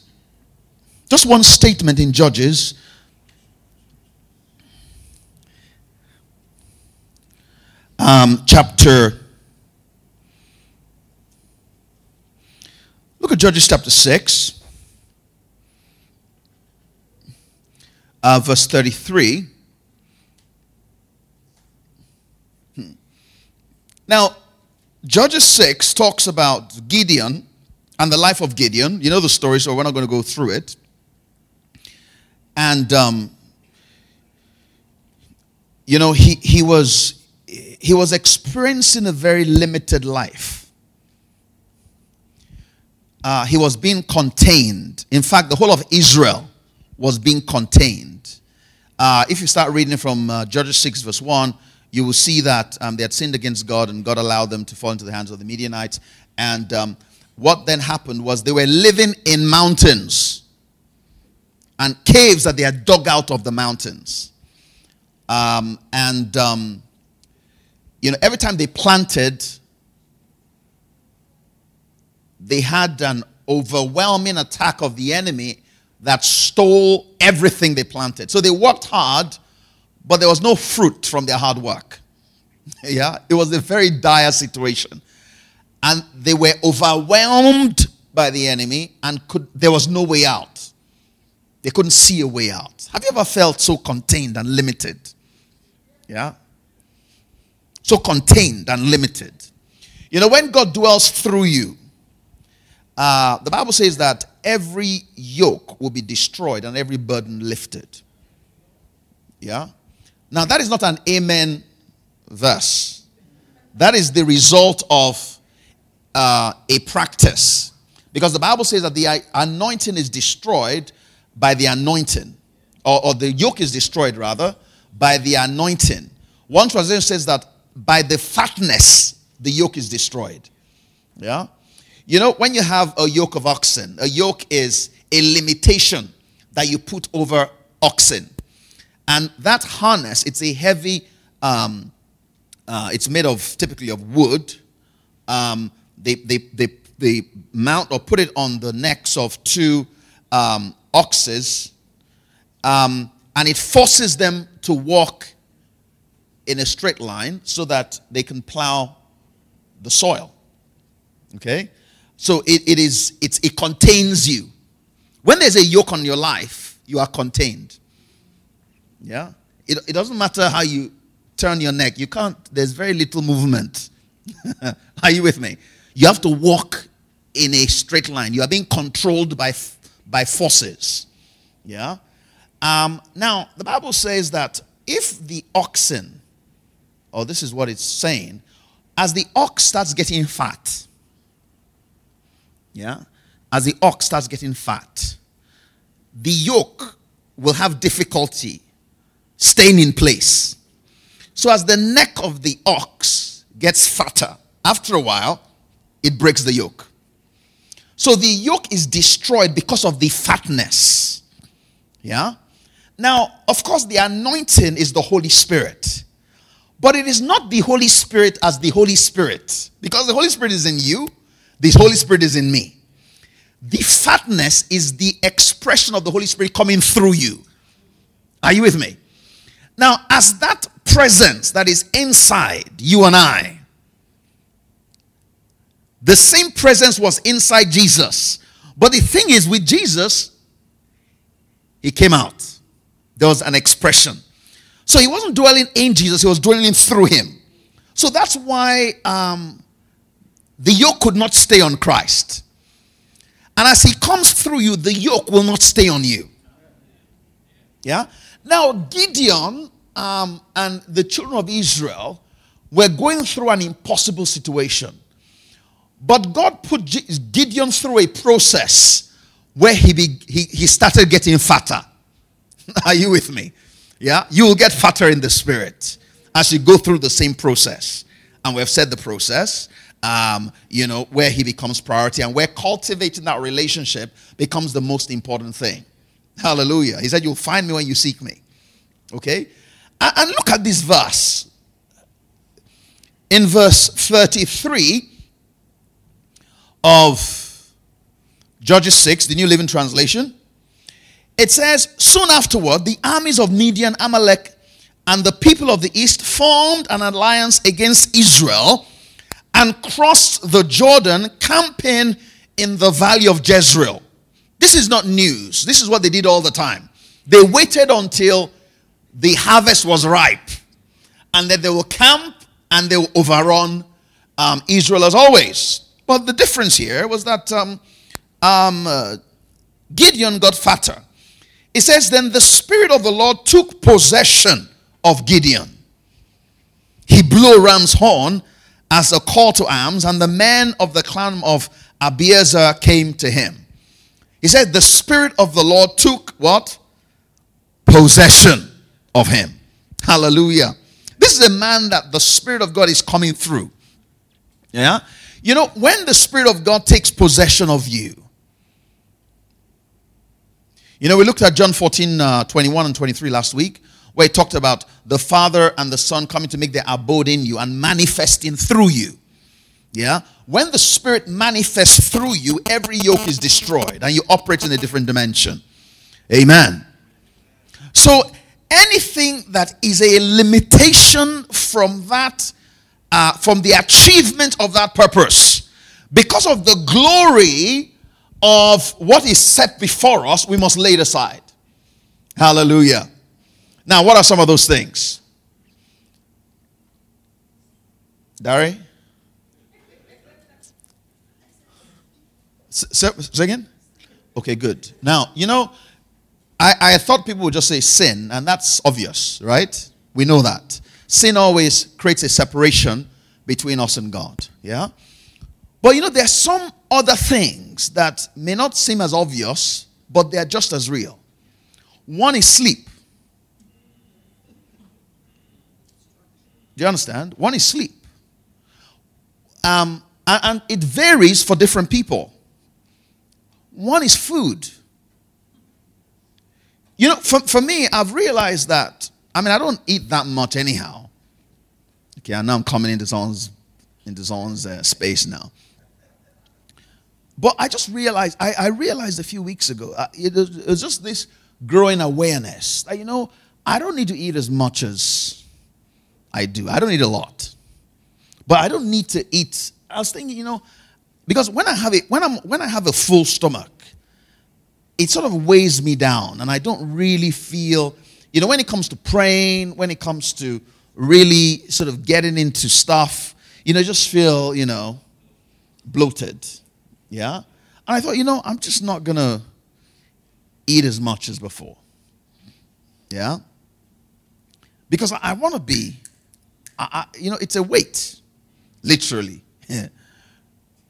just one statement in Judges. Um, chapter. Look at Judges chapter 6, uh, verse 33. Now, Judges 6 talks about Gideon and the life of Gideon. You know the story, so we're not going to go through it. And, um, you know, he, he, was, he was experiencing a very limited life. Uh, he was being contained. In fact, the whole of Israel was being contained. Uh, if you start reading from uh, Judges 6, verse 1, you will see that um, they had sinned against God and God allowed them to fall into the hands of the Midianites. And um, what then happened was they were living in mountains and caves that they had dug out of the mountains. Um, and, um, you know, every time they planted, they had an overwhelming attack of the enemy that stole everything they planted. So they worked hard, but there was no fruit from their hard work. yeah, it was a very dire situation. And they were overwhelmed by the enemy, and could, there was no way out. They couldn't see a way out. Have you ever felt so contained and limited? Yeah? So contained and limited. You know, when God dwells through you, uh, the Bible says that every yoke will be destroyed and every burden lifted. Yeah? Now, that is not an amen verse. That is the result of uh, a practice. Because the Bible says that the anointing is destroyed by the anointing, or, or the yoke is destroyed rather by the anointing. One translation says that by the fatness, the yoke is destroyed. Yeah? You know, when you have a yoke of oxen, a yoke is a limitation that you put over oxen. And that harness, it's a heavy, um, uh, it's made of typically of wood. Um, they, they, they, they mount or put it on the necks of two um, oxes, um, and it forces them to walk in a straight line so that they can plow the soil. Okay? So it, it is it's, it contains you. When there's a yoke on your life, you are contained. Yeah? It, it doesn't matter how you turn your neck. You can't, there's very little movement. are you with me? You have to walk in a straight line. You are being controlled by, by forces. Yeah? Um, now, the Bible says that if the oxen, or this is what it's saying, as the ox starts getting fat, yeah, as the ox starts getting fat, the yoke will have difficulty staying in place. So, as the neck of the ox gets fatter, after a while, it breaks the yoke. So, the yoke is destroyed because of the fatness. Yeah? Now, of course, the anointing is the Holy Spirit. But it is not the Holy Spirit as the Holy Spirit. Because the Holy Spirit is in you, the Holy Spirit is in me. The fatness is the expression of the Holy Spirit coming through you. Are you with me? Now, as that presence that is inside you and I, the same presence was inside Jesus. But the thing is, with Jesus, he came out. There was an expression. So he wasn't dwelling in Jesus, he was dwelling through him. So that's why um, the yoke could not stay on Christ. And as he comes through you, the yoke will not stay on you. Yeah? Now, Gideon um, and the children of Israel were going through an impossible situation. But God put Gideon through a process where he, be, he, he started getting fatter. Are you with me? Yeah? You will get fatter in the spirit as you go through the same process. And we've said the process, um, you know, where he becomes priority and where cultivating that relationship becomes the most important thing. Hallelujah. He said, You'll find me when you seek me. Okay? And look at this verse. In verse 33 of Judges 6, the New Living Translation, it says, Soon afterward, the armies of Midian, Amalek, and the people of the east formed an alliance against Israel and crossed the Jordan, camping in the valley of Jezreel. This is not news. This is what they did all the time. They waited until the harvest was ripe, and then they will camp and they will overrun um, Israel as always. But the difference here was that um, um, uh, Gideon got fatter. It says, Then the Spirit of the Lord took possession of Gideon. He blew a ram's horn as a call to arms, and the men of the clan of Abiezer came to him. He said, The Spirit of the Lord took what? Possession of him. Hallelujah. This is a man that the Spirit of God is coming through. Yeah? You know, when the Spirit of God takes possession of you, you know, we looked at John 14, uh, 21 and 23 last week, where he talked about the Father and the Son coming to make their abode in you and manifesting through you. Yeah? When the Spirit manifests through you, every yoke is destroyed and you operate in a different dimension. Amen. So, anything that is a limitation from that, uh, from the achievement of that purpose, because of the glory of what is set before us, we must lay it aside. Hallelujah. Now, what are some of those things? Dari? Say, say again? Okay, good. Now, you know, I, I thought people would just say sin, and that's obvious, right? We know that. Sin always creates a separation between us and God. Yeah? But you know, there are some other things that may not seem as obvious, but they're just as real. One is sleep. Do you understand? One is sleep. Um, and, and it varies for different people. One is food. You know, for, for me, I've realized that, I mean, I don't eat that much anyhow. Okay, I know I'm coming into someone's, into someone's uh, space now. But I just realized, I, I realized a few weeks ago, uh, it, was, it, was, just this growing awareness that, you know, I don't need to eat as much as I do. I don't eat a lot. But I don't need to eat. I was thinking, you know, because when I have it, when I'm when I have a full stomach, it sort of weighs me down, and I don't really feel, you know, when it comes to praying, when it comes to really sort of getting into stuff, you know, just feel, you know, bloated. Yeah? And I thought, you know, I'm just not going to eat as much as before. Yeah? Because I, I want to be, I, I, you know, it's a weight, literally.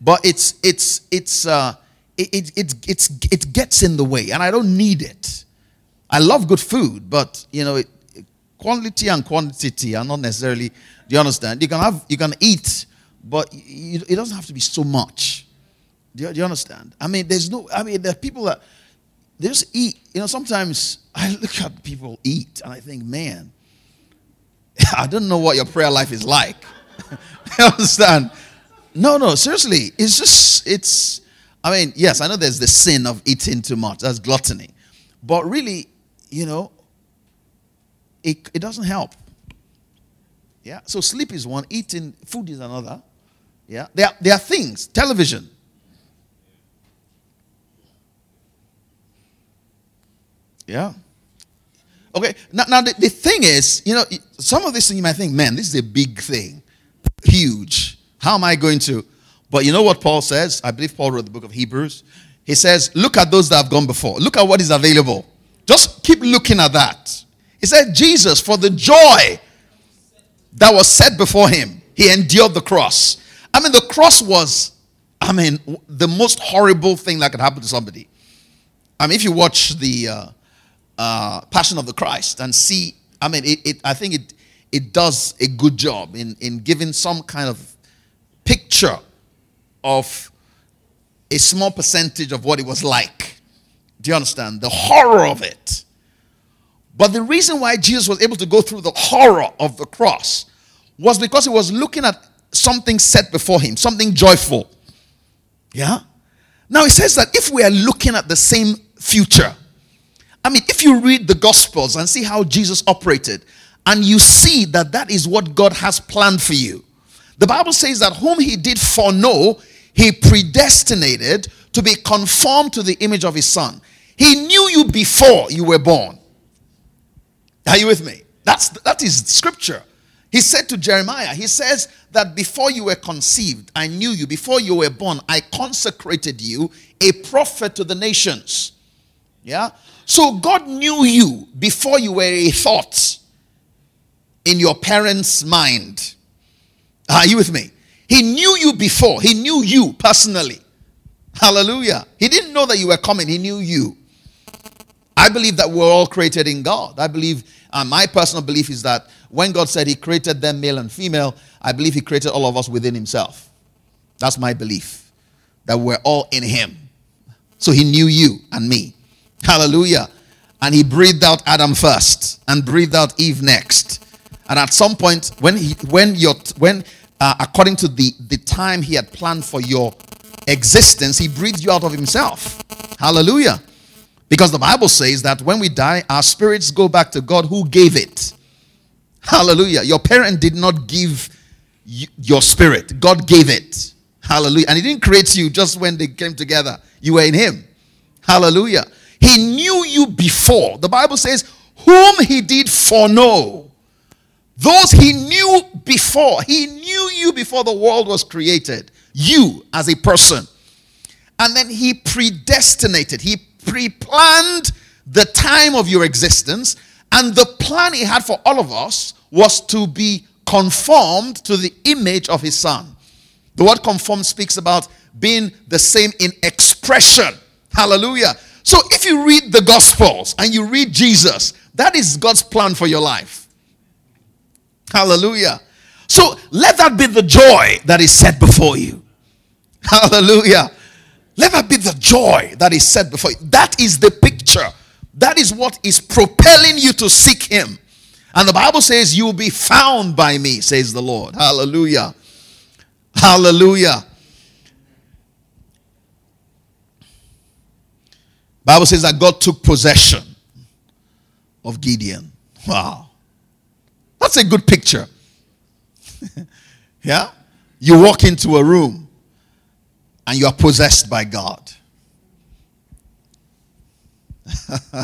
But it's it's it's uh, it, it, it, it's it gets in the way, and I don't need it. I love good food, but you know, it, quality and quantity are not necessarily. Do you understand? You can have you can eat, but it doesn't have to be so much. Do you, do you understand? I mean, there's no. I mean, there are people that they just eat. You know, sometimes I look at people eat, and I think, man, I don't know what your prayer life is like. you understand? No, no, seriously. It's just, it's, I mean, yes, I know there's the sin of eating too much. That's gluttony. But really, you know, it, it doesn't help. Yeah. So sleep is one, eating food is another. Yeah. There are, there are things, television. Yeah. Okay. Now, now the, the thing is, you know, some of this you might think, man, this is a big thing, huge. How am I going to? But you know what Paul says? I believe Paul wrote the book of Hebrews. He says, Look at those that have gone before. Look at what is available. Just keep looking at that. He said, Jesus, for the joy that was set before him, he endured the cross. I mean, the cross was, I mean, the most horrible thing that could happen to somebody. I mean, if you watch the uh, uh, Passion of the Christ and see, I mean, it, it, I think it, it does a good job in, in giving some kind of picture of a small percentage of what it was like. Do you understand? The horror of it. But the reason why Jesus was able to go through the horror of the cross was because he was looking at something set before him, something joyful. Yeah? Now he says that if we are looking at the same future, I mean, if you read the Gospels and see how Jesus operated, and you see that that is what God has planned for you, the Bible says that whom he did foreknow, he predestinated to be conformed to the image of his son. He knew you before you were born. Are you with me? That's that is scripture. He said to Jeremiah, he says that before you were conceived, I knew you. Before you were born, I consecrated you a prophet to the nations. Yeah? So God knew you before you were a thought in your parents' mind. Are you with me? He knew you before. He knew you personally. Hallelujah. He didn't know that you were coming. He knew you. I believe that we're all created in God. I believe, uh, my personal belief is that when God said He created them male and female, I believe He created all of us within Himself. That's my belief. That we're all in Him. So He knew you and me. Hallelujah. And He breathed out Adam first and breathed out Eve next. And at some point, when he, when your, when uh, according to the, the time he had planned for your existence, he breathed you out of himself. Hallelujah. Because the Bible says that when we die, our spirits go back to God who gave it. Hallelujah. Your parent did not give your spirit, God gave it. Hallelujah. And He didn't create you just when they came together, you were in Him. Hallelujah. He knew you before. The Bible says, Whom He did foreknow, those he knew before. He knew you before the world was created. You as a person. And then he predestinated, he pre planned the time of your existence. And the plan he had for all of us was to be conformed to the image of his son. The word conformed speaks about being the same in expression. Hallelujah. So if you read the Gospels and you read Jesus, that is God's plan for your life. Hallelujah. So let that be the joy that is set before you. Hallelujah. Let that be the joy that is set before you. That is the picture. That is what is propelling you to seek Him. And the Bible says, You will be found by me, says the Lord. Hallelujah. Hallelujah. Bible says that God took possession of Gideon. Wow. That's a good picture. yeah? You walk into a room and you are possessed by God.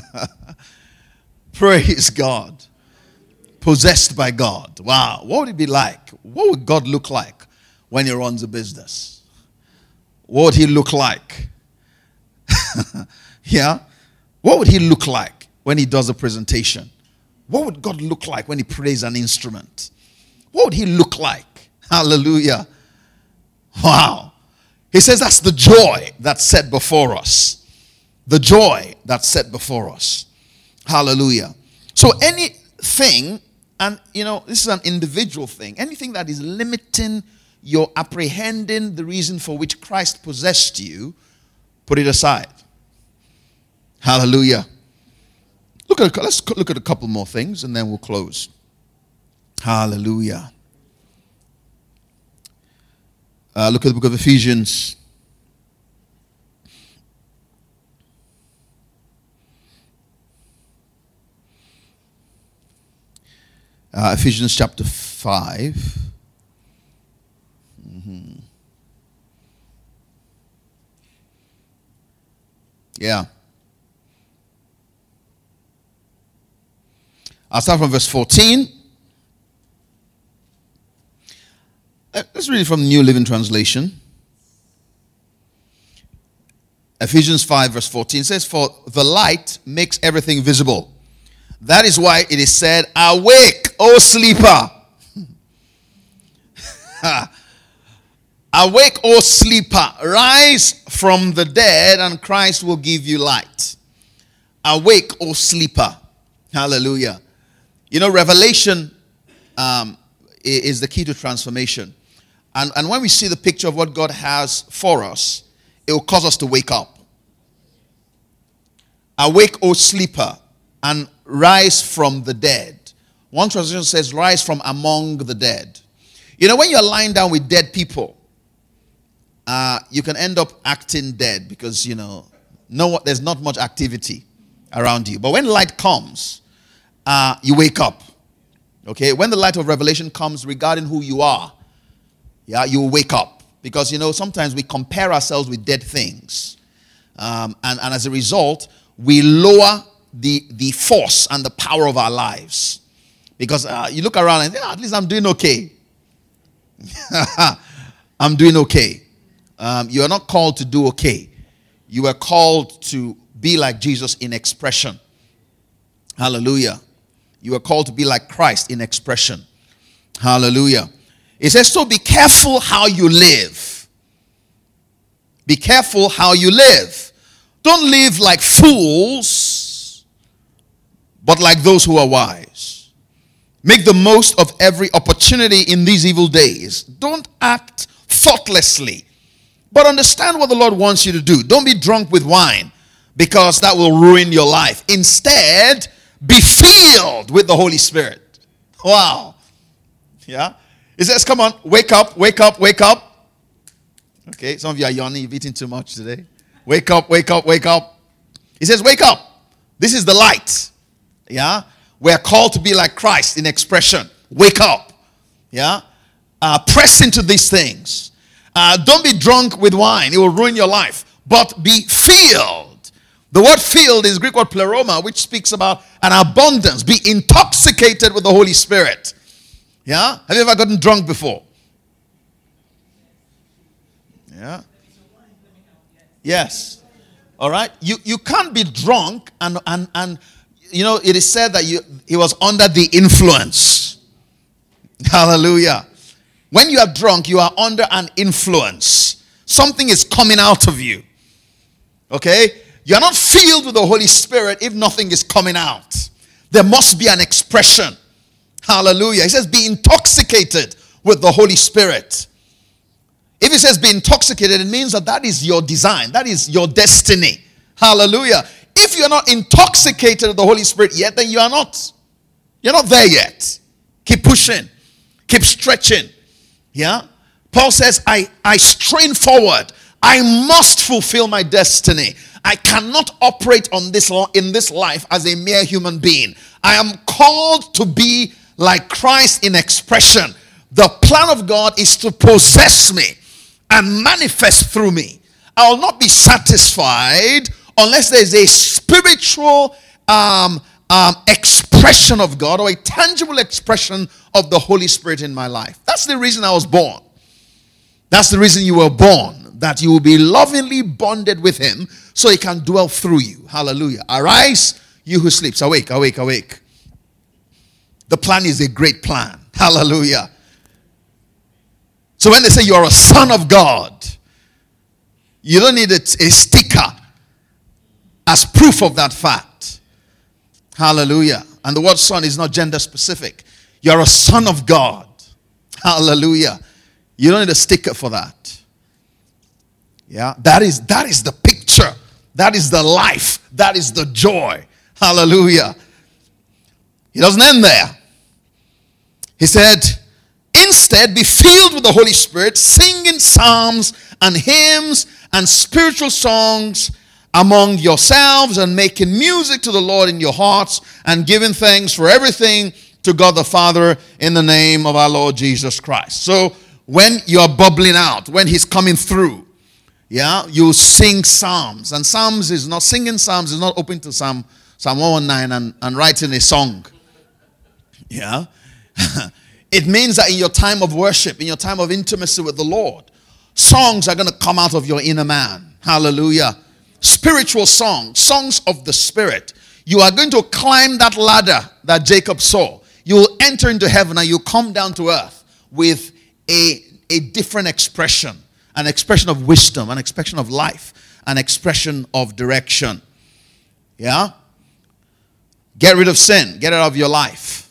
Praise God. Possessed by God. Wow. What would it be like? What would God look like when he runs a business? What would he look like? yeah? What would he look like when he does a presentation? What would God look like when he plays an instrument? What would he look like? Hallelujah. Wow. He says that's the joy that's set before us. The joy that's set before us. Hallelujah. So anything, and you know, this is an individual thing, anything that is limiting your apprehending the reason for which Christ possessed you, put it aside. Hallelujah. Look at let's look at a couple more things and then we'll close. Hallelujah. Uh, look at the book of Ephesians. Uh, Ephesians chapter 5. Mm-hmm. Yeah. I'll start from verse 14. Uh, let's read it from the New Living Translation. Ephesians 5, verse 14 says, For the light makes everything visible. That is why it is said, Awake, O sleeper. Awake, O sleeper. Rise from the dead, and Christ will give you light. Awake, O sleeper. Hallelujah. You know, revelation um, is the key to transformation. And, and when we see the picture of what God has for us, it will cause us to wake up. Awake, O sleeper, and rise from the dead. One translation says, rise from among the dead. You know, when you're lying down with dead people, uh, you can end up acting dead because, you know, no, there's not much activity around you. But when light comes, uh, you wake up. Okay, when the light of revelation comes regarding who you are, yeah, you wake up. Because, you know, sometimes we compare ourselves with dead things. Um, and, and as a result, we lower the, the force and the power of our lives. Because uh, you look around and oh, at least I'm doing okay. I'm doing okay. Um, you are not called to do okay. You are called to be like Jesus in expression. Hallelujah. You are called to be like Christ in expression. Hallelujah. It says, So be careful how you live. Be careful how you live. Don't live like fools, but like those who are wise. Make the most of every opportunity in these evil days. Don't act thoughtlessly, but understand what the Lord wants you to do. Don't be drunk with wine because that will ruin your life. Instead, be filled with the Holy Spirit. Wow. Yeah. He says, Come on, wake up, wake up, wake up. Okay, some of you are yawning, you've eaten too much today. Wake up, wake up, wake up. He says, Wake up. This is the light. Yeah. We're called to be like Christ in expression. Wake up. Yeah. Uh, press into these things. Uh, don't be drunk with wine, it will ruin your life. But be filled the word filled is Greek word pleroma, which speaks about an abundance. Be intoxicated with the Holy Spirit. Yeah? Have you ever gotten drunk before? Yeah. Yes. All right. You you can't be drunk and and and you know it is said that you he was under the influence. Hallelujah. When you are drunk, you are under an influence. Something is coming out of you. Okay? You're not filled with the Holy Spirit if nothing is coming out. There must be an expression. Hallelujah. He says, be intoxicated with the Holy Spirit. If he says be intoxicated, it means that that is your design, that is your destiny. Hallelujah. If you're not intoxicated with the Holy Spirit yet, then you are not. You're not there yet. Keep pushing, keep stretching. Yeah. Paul says, I, I strain forward. I must fulfill my destiny. I cannot operate on this in this life as a mere human being. I am called to be like Christ in expression. The plan of God is to possess me and manifest through me. I will not be satisfied unless there is a spiritual um, um, expression of God or a tangible expression of the Holy Spirit in my life. That's the reason I was born. That's the reason you were born, that you will be lovingly bonded with Him so He can dwell through you. Hallelujah. Arise, you who sleeps. Awake, awake, awake. The plan is a great plan. Hallelujah. So when they say you're a son of God, you don't need a, a sticker as proof of that fact. Hallelujah. And the word son is not gender specific. You're a son of God. Hallelujah. You don't need a sticker for that. Yeah, that is that is the picture. That is the life. That is the joy. Hallelujah. He doesn't end there. He said, Instead, be filled with the Holy Spirit, singing psalms and hymns and spiritual songs among yourselves and making music to the Lord in your hearts and giving thanks for everything to God the Father in the name of our Lord Jesus Christ. So, when you're bubbling out, when He's coming through, yeah, you sing psalms. And psalms is not singing psalms is not open to Psalm Psalm 119 and, and writing a song. Yeah. It means that in your time of worship, in your time of intimacy with the Lord, songs are going to come out of your inner man. Hallelujah. Spiritual songs, songs of the Spirit. You are going to climb that ladder that Jacob saw. You will enter into heaven and you come down to earth with a, a different expression an expression of wisdom, an expression of life, an expression of direction. Yeah? Get rid of sin, get it out of your life.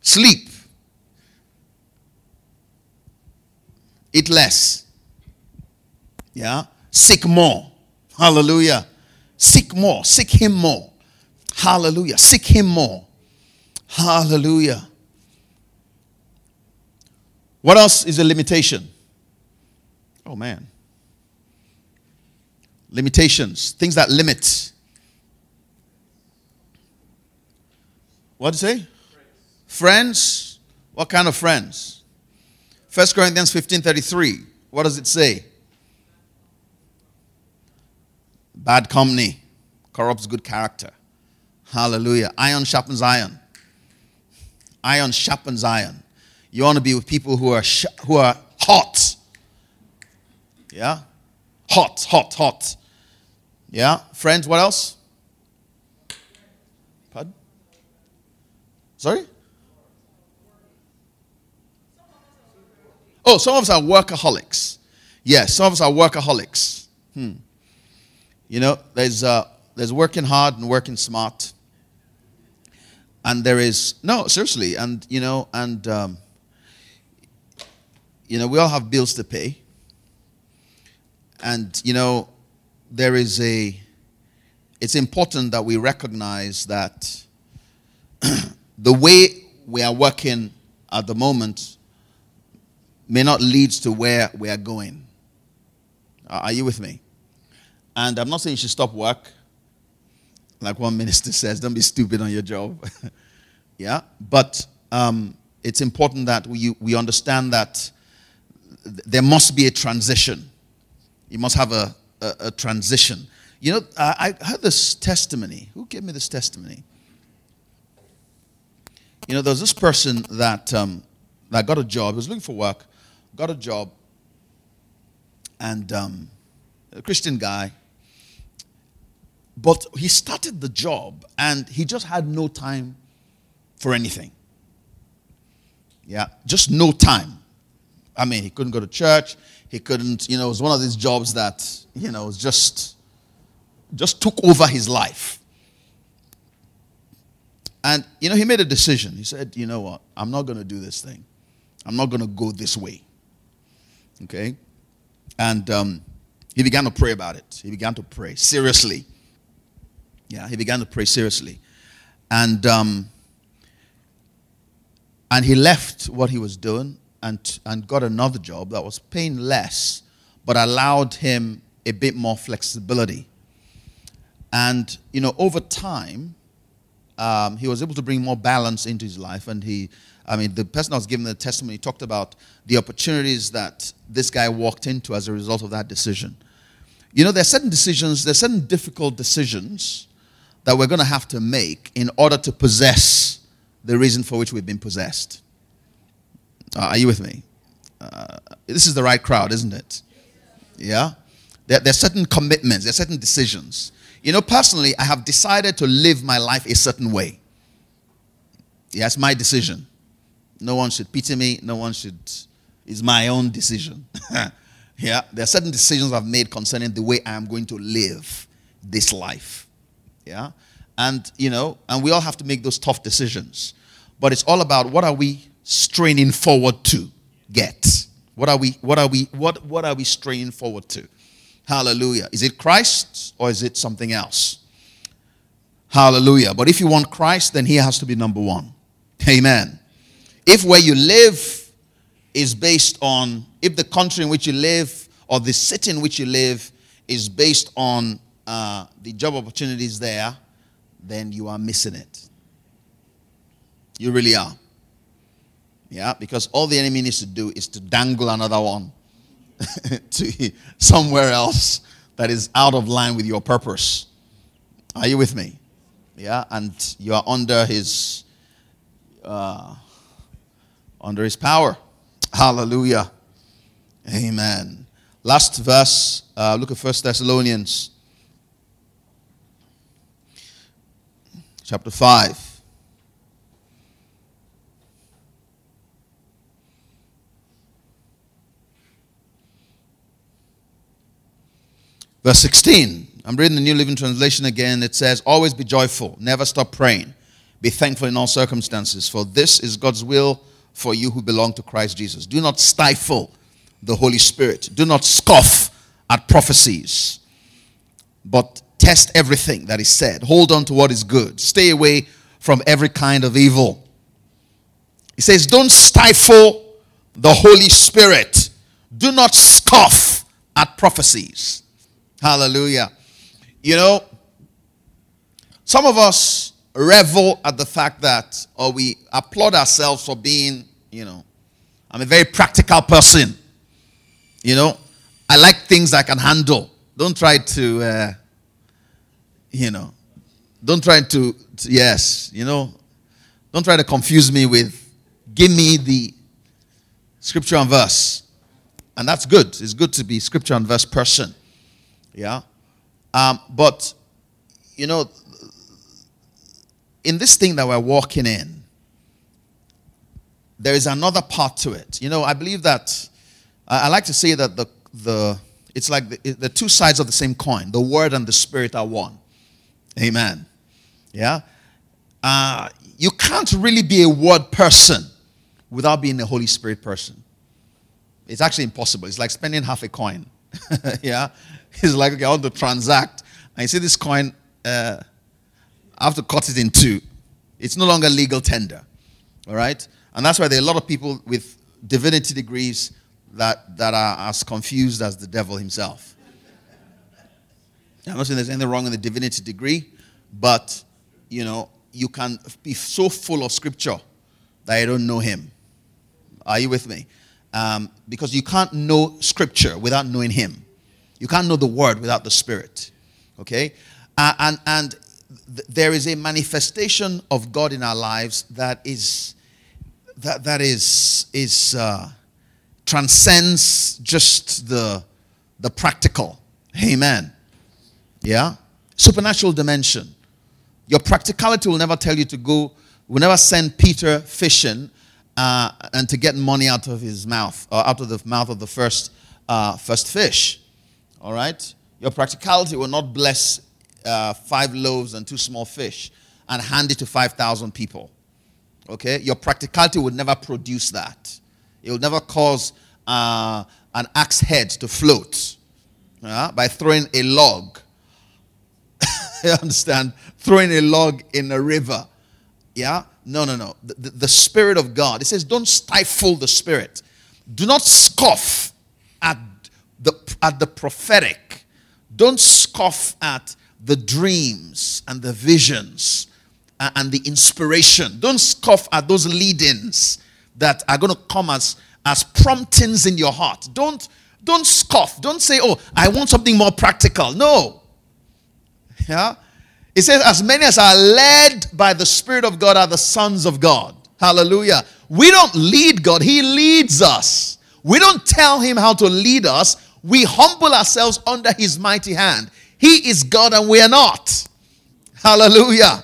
Sleep. Eat less. Yeah. Seek more. Hallelujah. Seek more. Seek Him more. Hallelujah. Seek Him more. Hallelujah. What else is a limitation? Oh, man. Limitations. Things that limit. What do you say? Friends. What kind of friends? 1 Corinthians 15:33. What does it say? Bad company corrupts good character. Hallelujah. Iron sharpens iron. Iron sharpens iron. You want to be with people who are sh- who are hot. Yeah? Hot, hot, hot. Yeah? Friends, what else? Pardon? Sorry? Oh, some of us are workaholics. Yes, some of us are workaholics. Hmm. You know, there's uh, there's working hard and working smart, and there is no seriously, and you know, and um, you know, we all have bills to pay, and you know, there is a. It's important that we recognize that the way we are working at the moment may not lead to where we are going. Are you with me? And I'm not saying you should stop work. Like one minister says, don't be stupid on your job. yeah? But um, it's important that we, we understand that there must be a transition. You must have a, a, a transition. You know, I, I heard this testimony. Who gave me this testimony? You know, there was this person that um, I got a job. He was looking for work, got a job, and um, a Christian guy. But he started the job and he just had no time for anything. Yeah, just no time. I mean, he couldn't go to church. He couldn't, you know, it was one of these jobs that, you know, just just took over his life. And, you know, he made a decision. He said, you know what? I'm not going to do this thing. I'm not going to go this way. Okay? And um, he began to pray about it. He began to pray seriously. Yeah, he began to pray seriously. And, um, and he left what he was doing and, and got another job that was paying less, but allowed him a bit more flexibility. And, you know, over time, um, he was able to bring more balance into his life. And he, I mean, the person I was giving the testimony talked about the opportunities that this guy walked into as a result of that decision. You know, there are certain decisions, there are certain difficult decisions that we're going to have to make in order to possess the reason for which we've been possessed. Uh, are you with me? Uh, this is the right crowd, isn't it? Yeah? There, there are certain commitments, there are certain decisions you know, personally, I have decided to live my life a certain way. Yes, my decision. No one should pity me. No one should. It's my own decision. yeah, there are certain decisions I've made concerning the way I am going to live this life. Yeah, and you know, and we all have to make those tough decisions. But it's all about what are we straining forward to get? What are we? What are we? What What are we straining forward to? Hallelujah. Is it Christ or is it something else? Hallelujah. But if you want Christ, then he has to be number one. Amen. If where you live is based on, if the country in which you live or the city in which you live is based on uh, the job opportunities there, then you are missing it. You really are. Yeah, because all the enemy needs to do is to dangle another one to somewhere else that is out of line with your purpose. Are you with me? Yeah, and you are under his uh, under his power. Hallelujah. Amen. Last verse. Uh, look at First Thessalonians, chapter five. Verse 16. I'm reading the New Living Translation again. It says, Always be joyful, never stop praying, be thankful in all circumstances, for this is God's will for you who belong to Christ Jesus. Do not stifle the Holy Spirit, do not scoff at prophecies, but test everything that is said. Hold on to what is good, stay away from every kind of evil. He says, Don't stifle the Holy Spirit, do not scoff at prophecies. Hallelujah. You know, some of us revel at the fact that, or we applaud ourselves for being, you know, I'm a very practical person. You know, I like things I can handle. Don't try to, uh, you know, don't try to, to, yes, you know, don't try to confuse me with, give me the scripture and verse. And that's good. It's good to be scripture and verse person. Yeah. Um, but, you know, in this thing that we're walking in, there is another part to it. You know, I believe that, I, like to say that the, the it's like the, the two sides of the same coin. The word and the spirit are one. Amen. Yeah. Uh, you can't really be a word person without being a Holy Spirit person. It's actually impossible. It's like spending half a coin. yeah. It's like, okay, I want to transact. And you see this coin, uh, I have to cut it in two. It's no longer legal tender. All right? And that's why there are a lot of people with divinity degrees that, that are as confused as the devil himself. I'm not saying there's anything wrong in the divinity degree, but you know, you can be so full of scripture that you don't know him. Are you with me? Um, because you can't know scripture without knowing him. You can't know the word without the spirit. Okay? Uh, and and th- there is a manifestation of God in our lives that is that, that is, is uh, transcends just the, the practical. Amen. Yeah? Supernatural dimension. Your practicality will never tell you to go, will never send Peter fishing uh, and to get money out of his mouth, or out of the mouth of the first, uh, first fish. All right? Your practicality will not bless uh, five loaves and two small fish and hand it to 5,000 people. Okay? Your practicality would never produce that. It would never cause uh, an axe head to float uh, by throwing a log. you understand? Throwing a log in a river. Yeah? No, no, no. The, the, the Spirit of God. It says, don't stifle the Spirit. Do not scoff at the, at the prophetic. Don't scoff at the dreams and the visions uh, and the inspiration. Don't scoff at those leadings that are going to come as, as promptings in your heart. Don't, don't scoff. Don't say, oh, I want something more practical. No. Yeah? It says, as many as are led by the Spirit of God are the sons of God. Hallelujah. We don't lead God, He leads us. We don't tell Him how to lead us. We humble ourselves under His mighty hand. He is God and we are not. Hallelujah.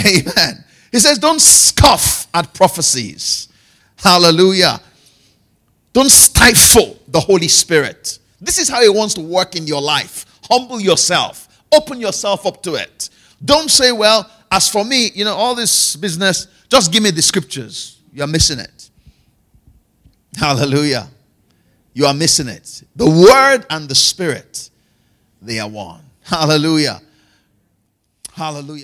Amen. He says, don't scoff at prophecies. Hallelujah. Don't stifle the Holy Spirit. This is how He wants to work in your life. Humble yourself, open yourself up to it. Don't say, well, as for me, you know, all this business, just give me the scriptures. You're missing it. Hallelujah. You are missing it. The Word and the Spirit, they are one. Hallelujah. Hallelujah.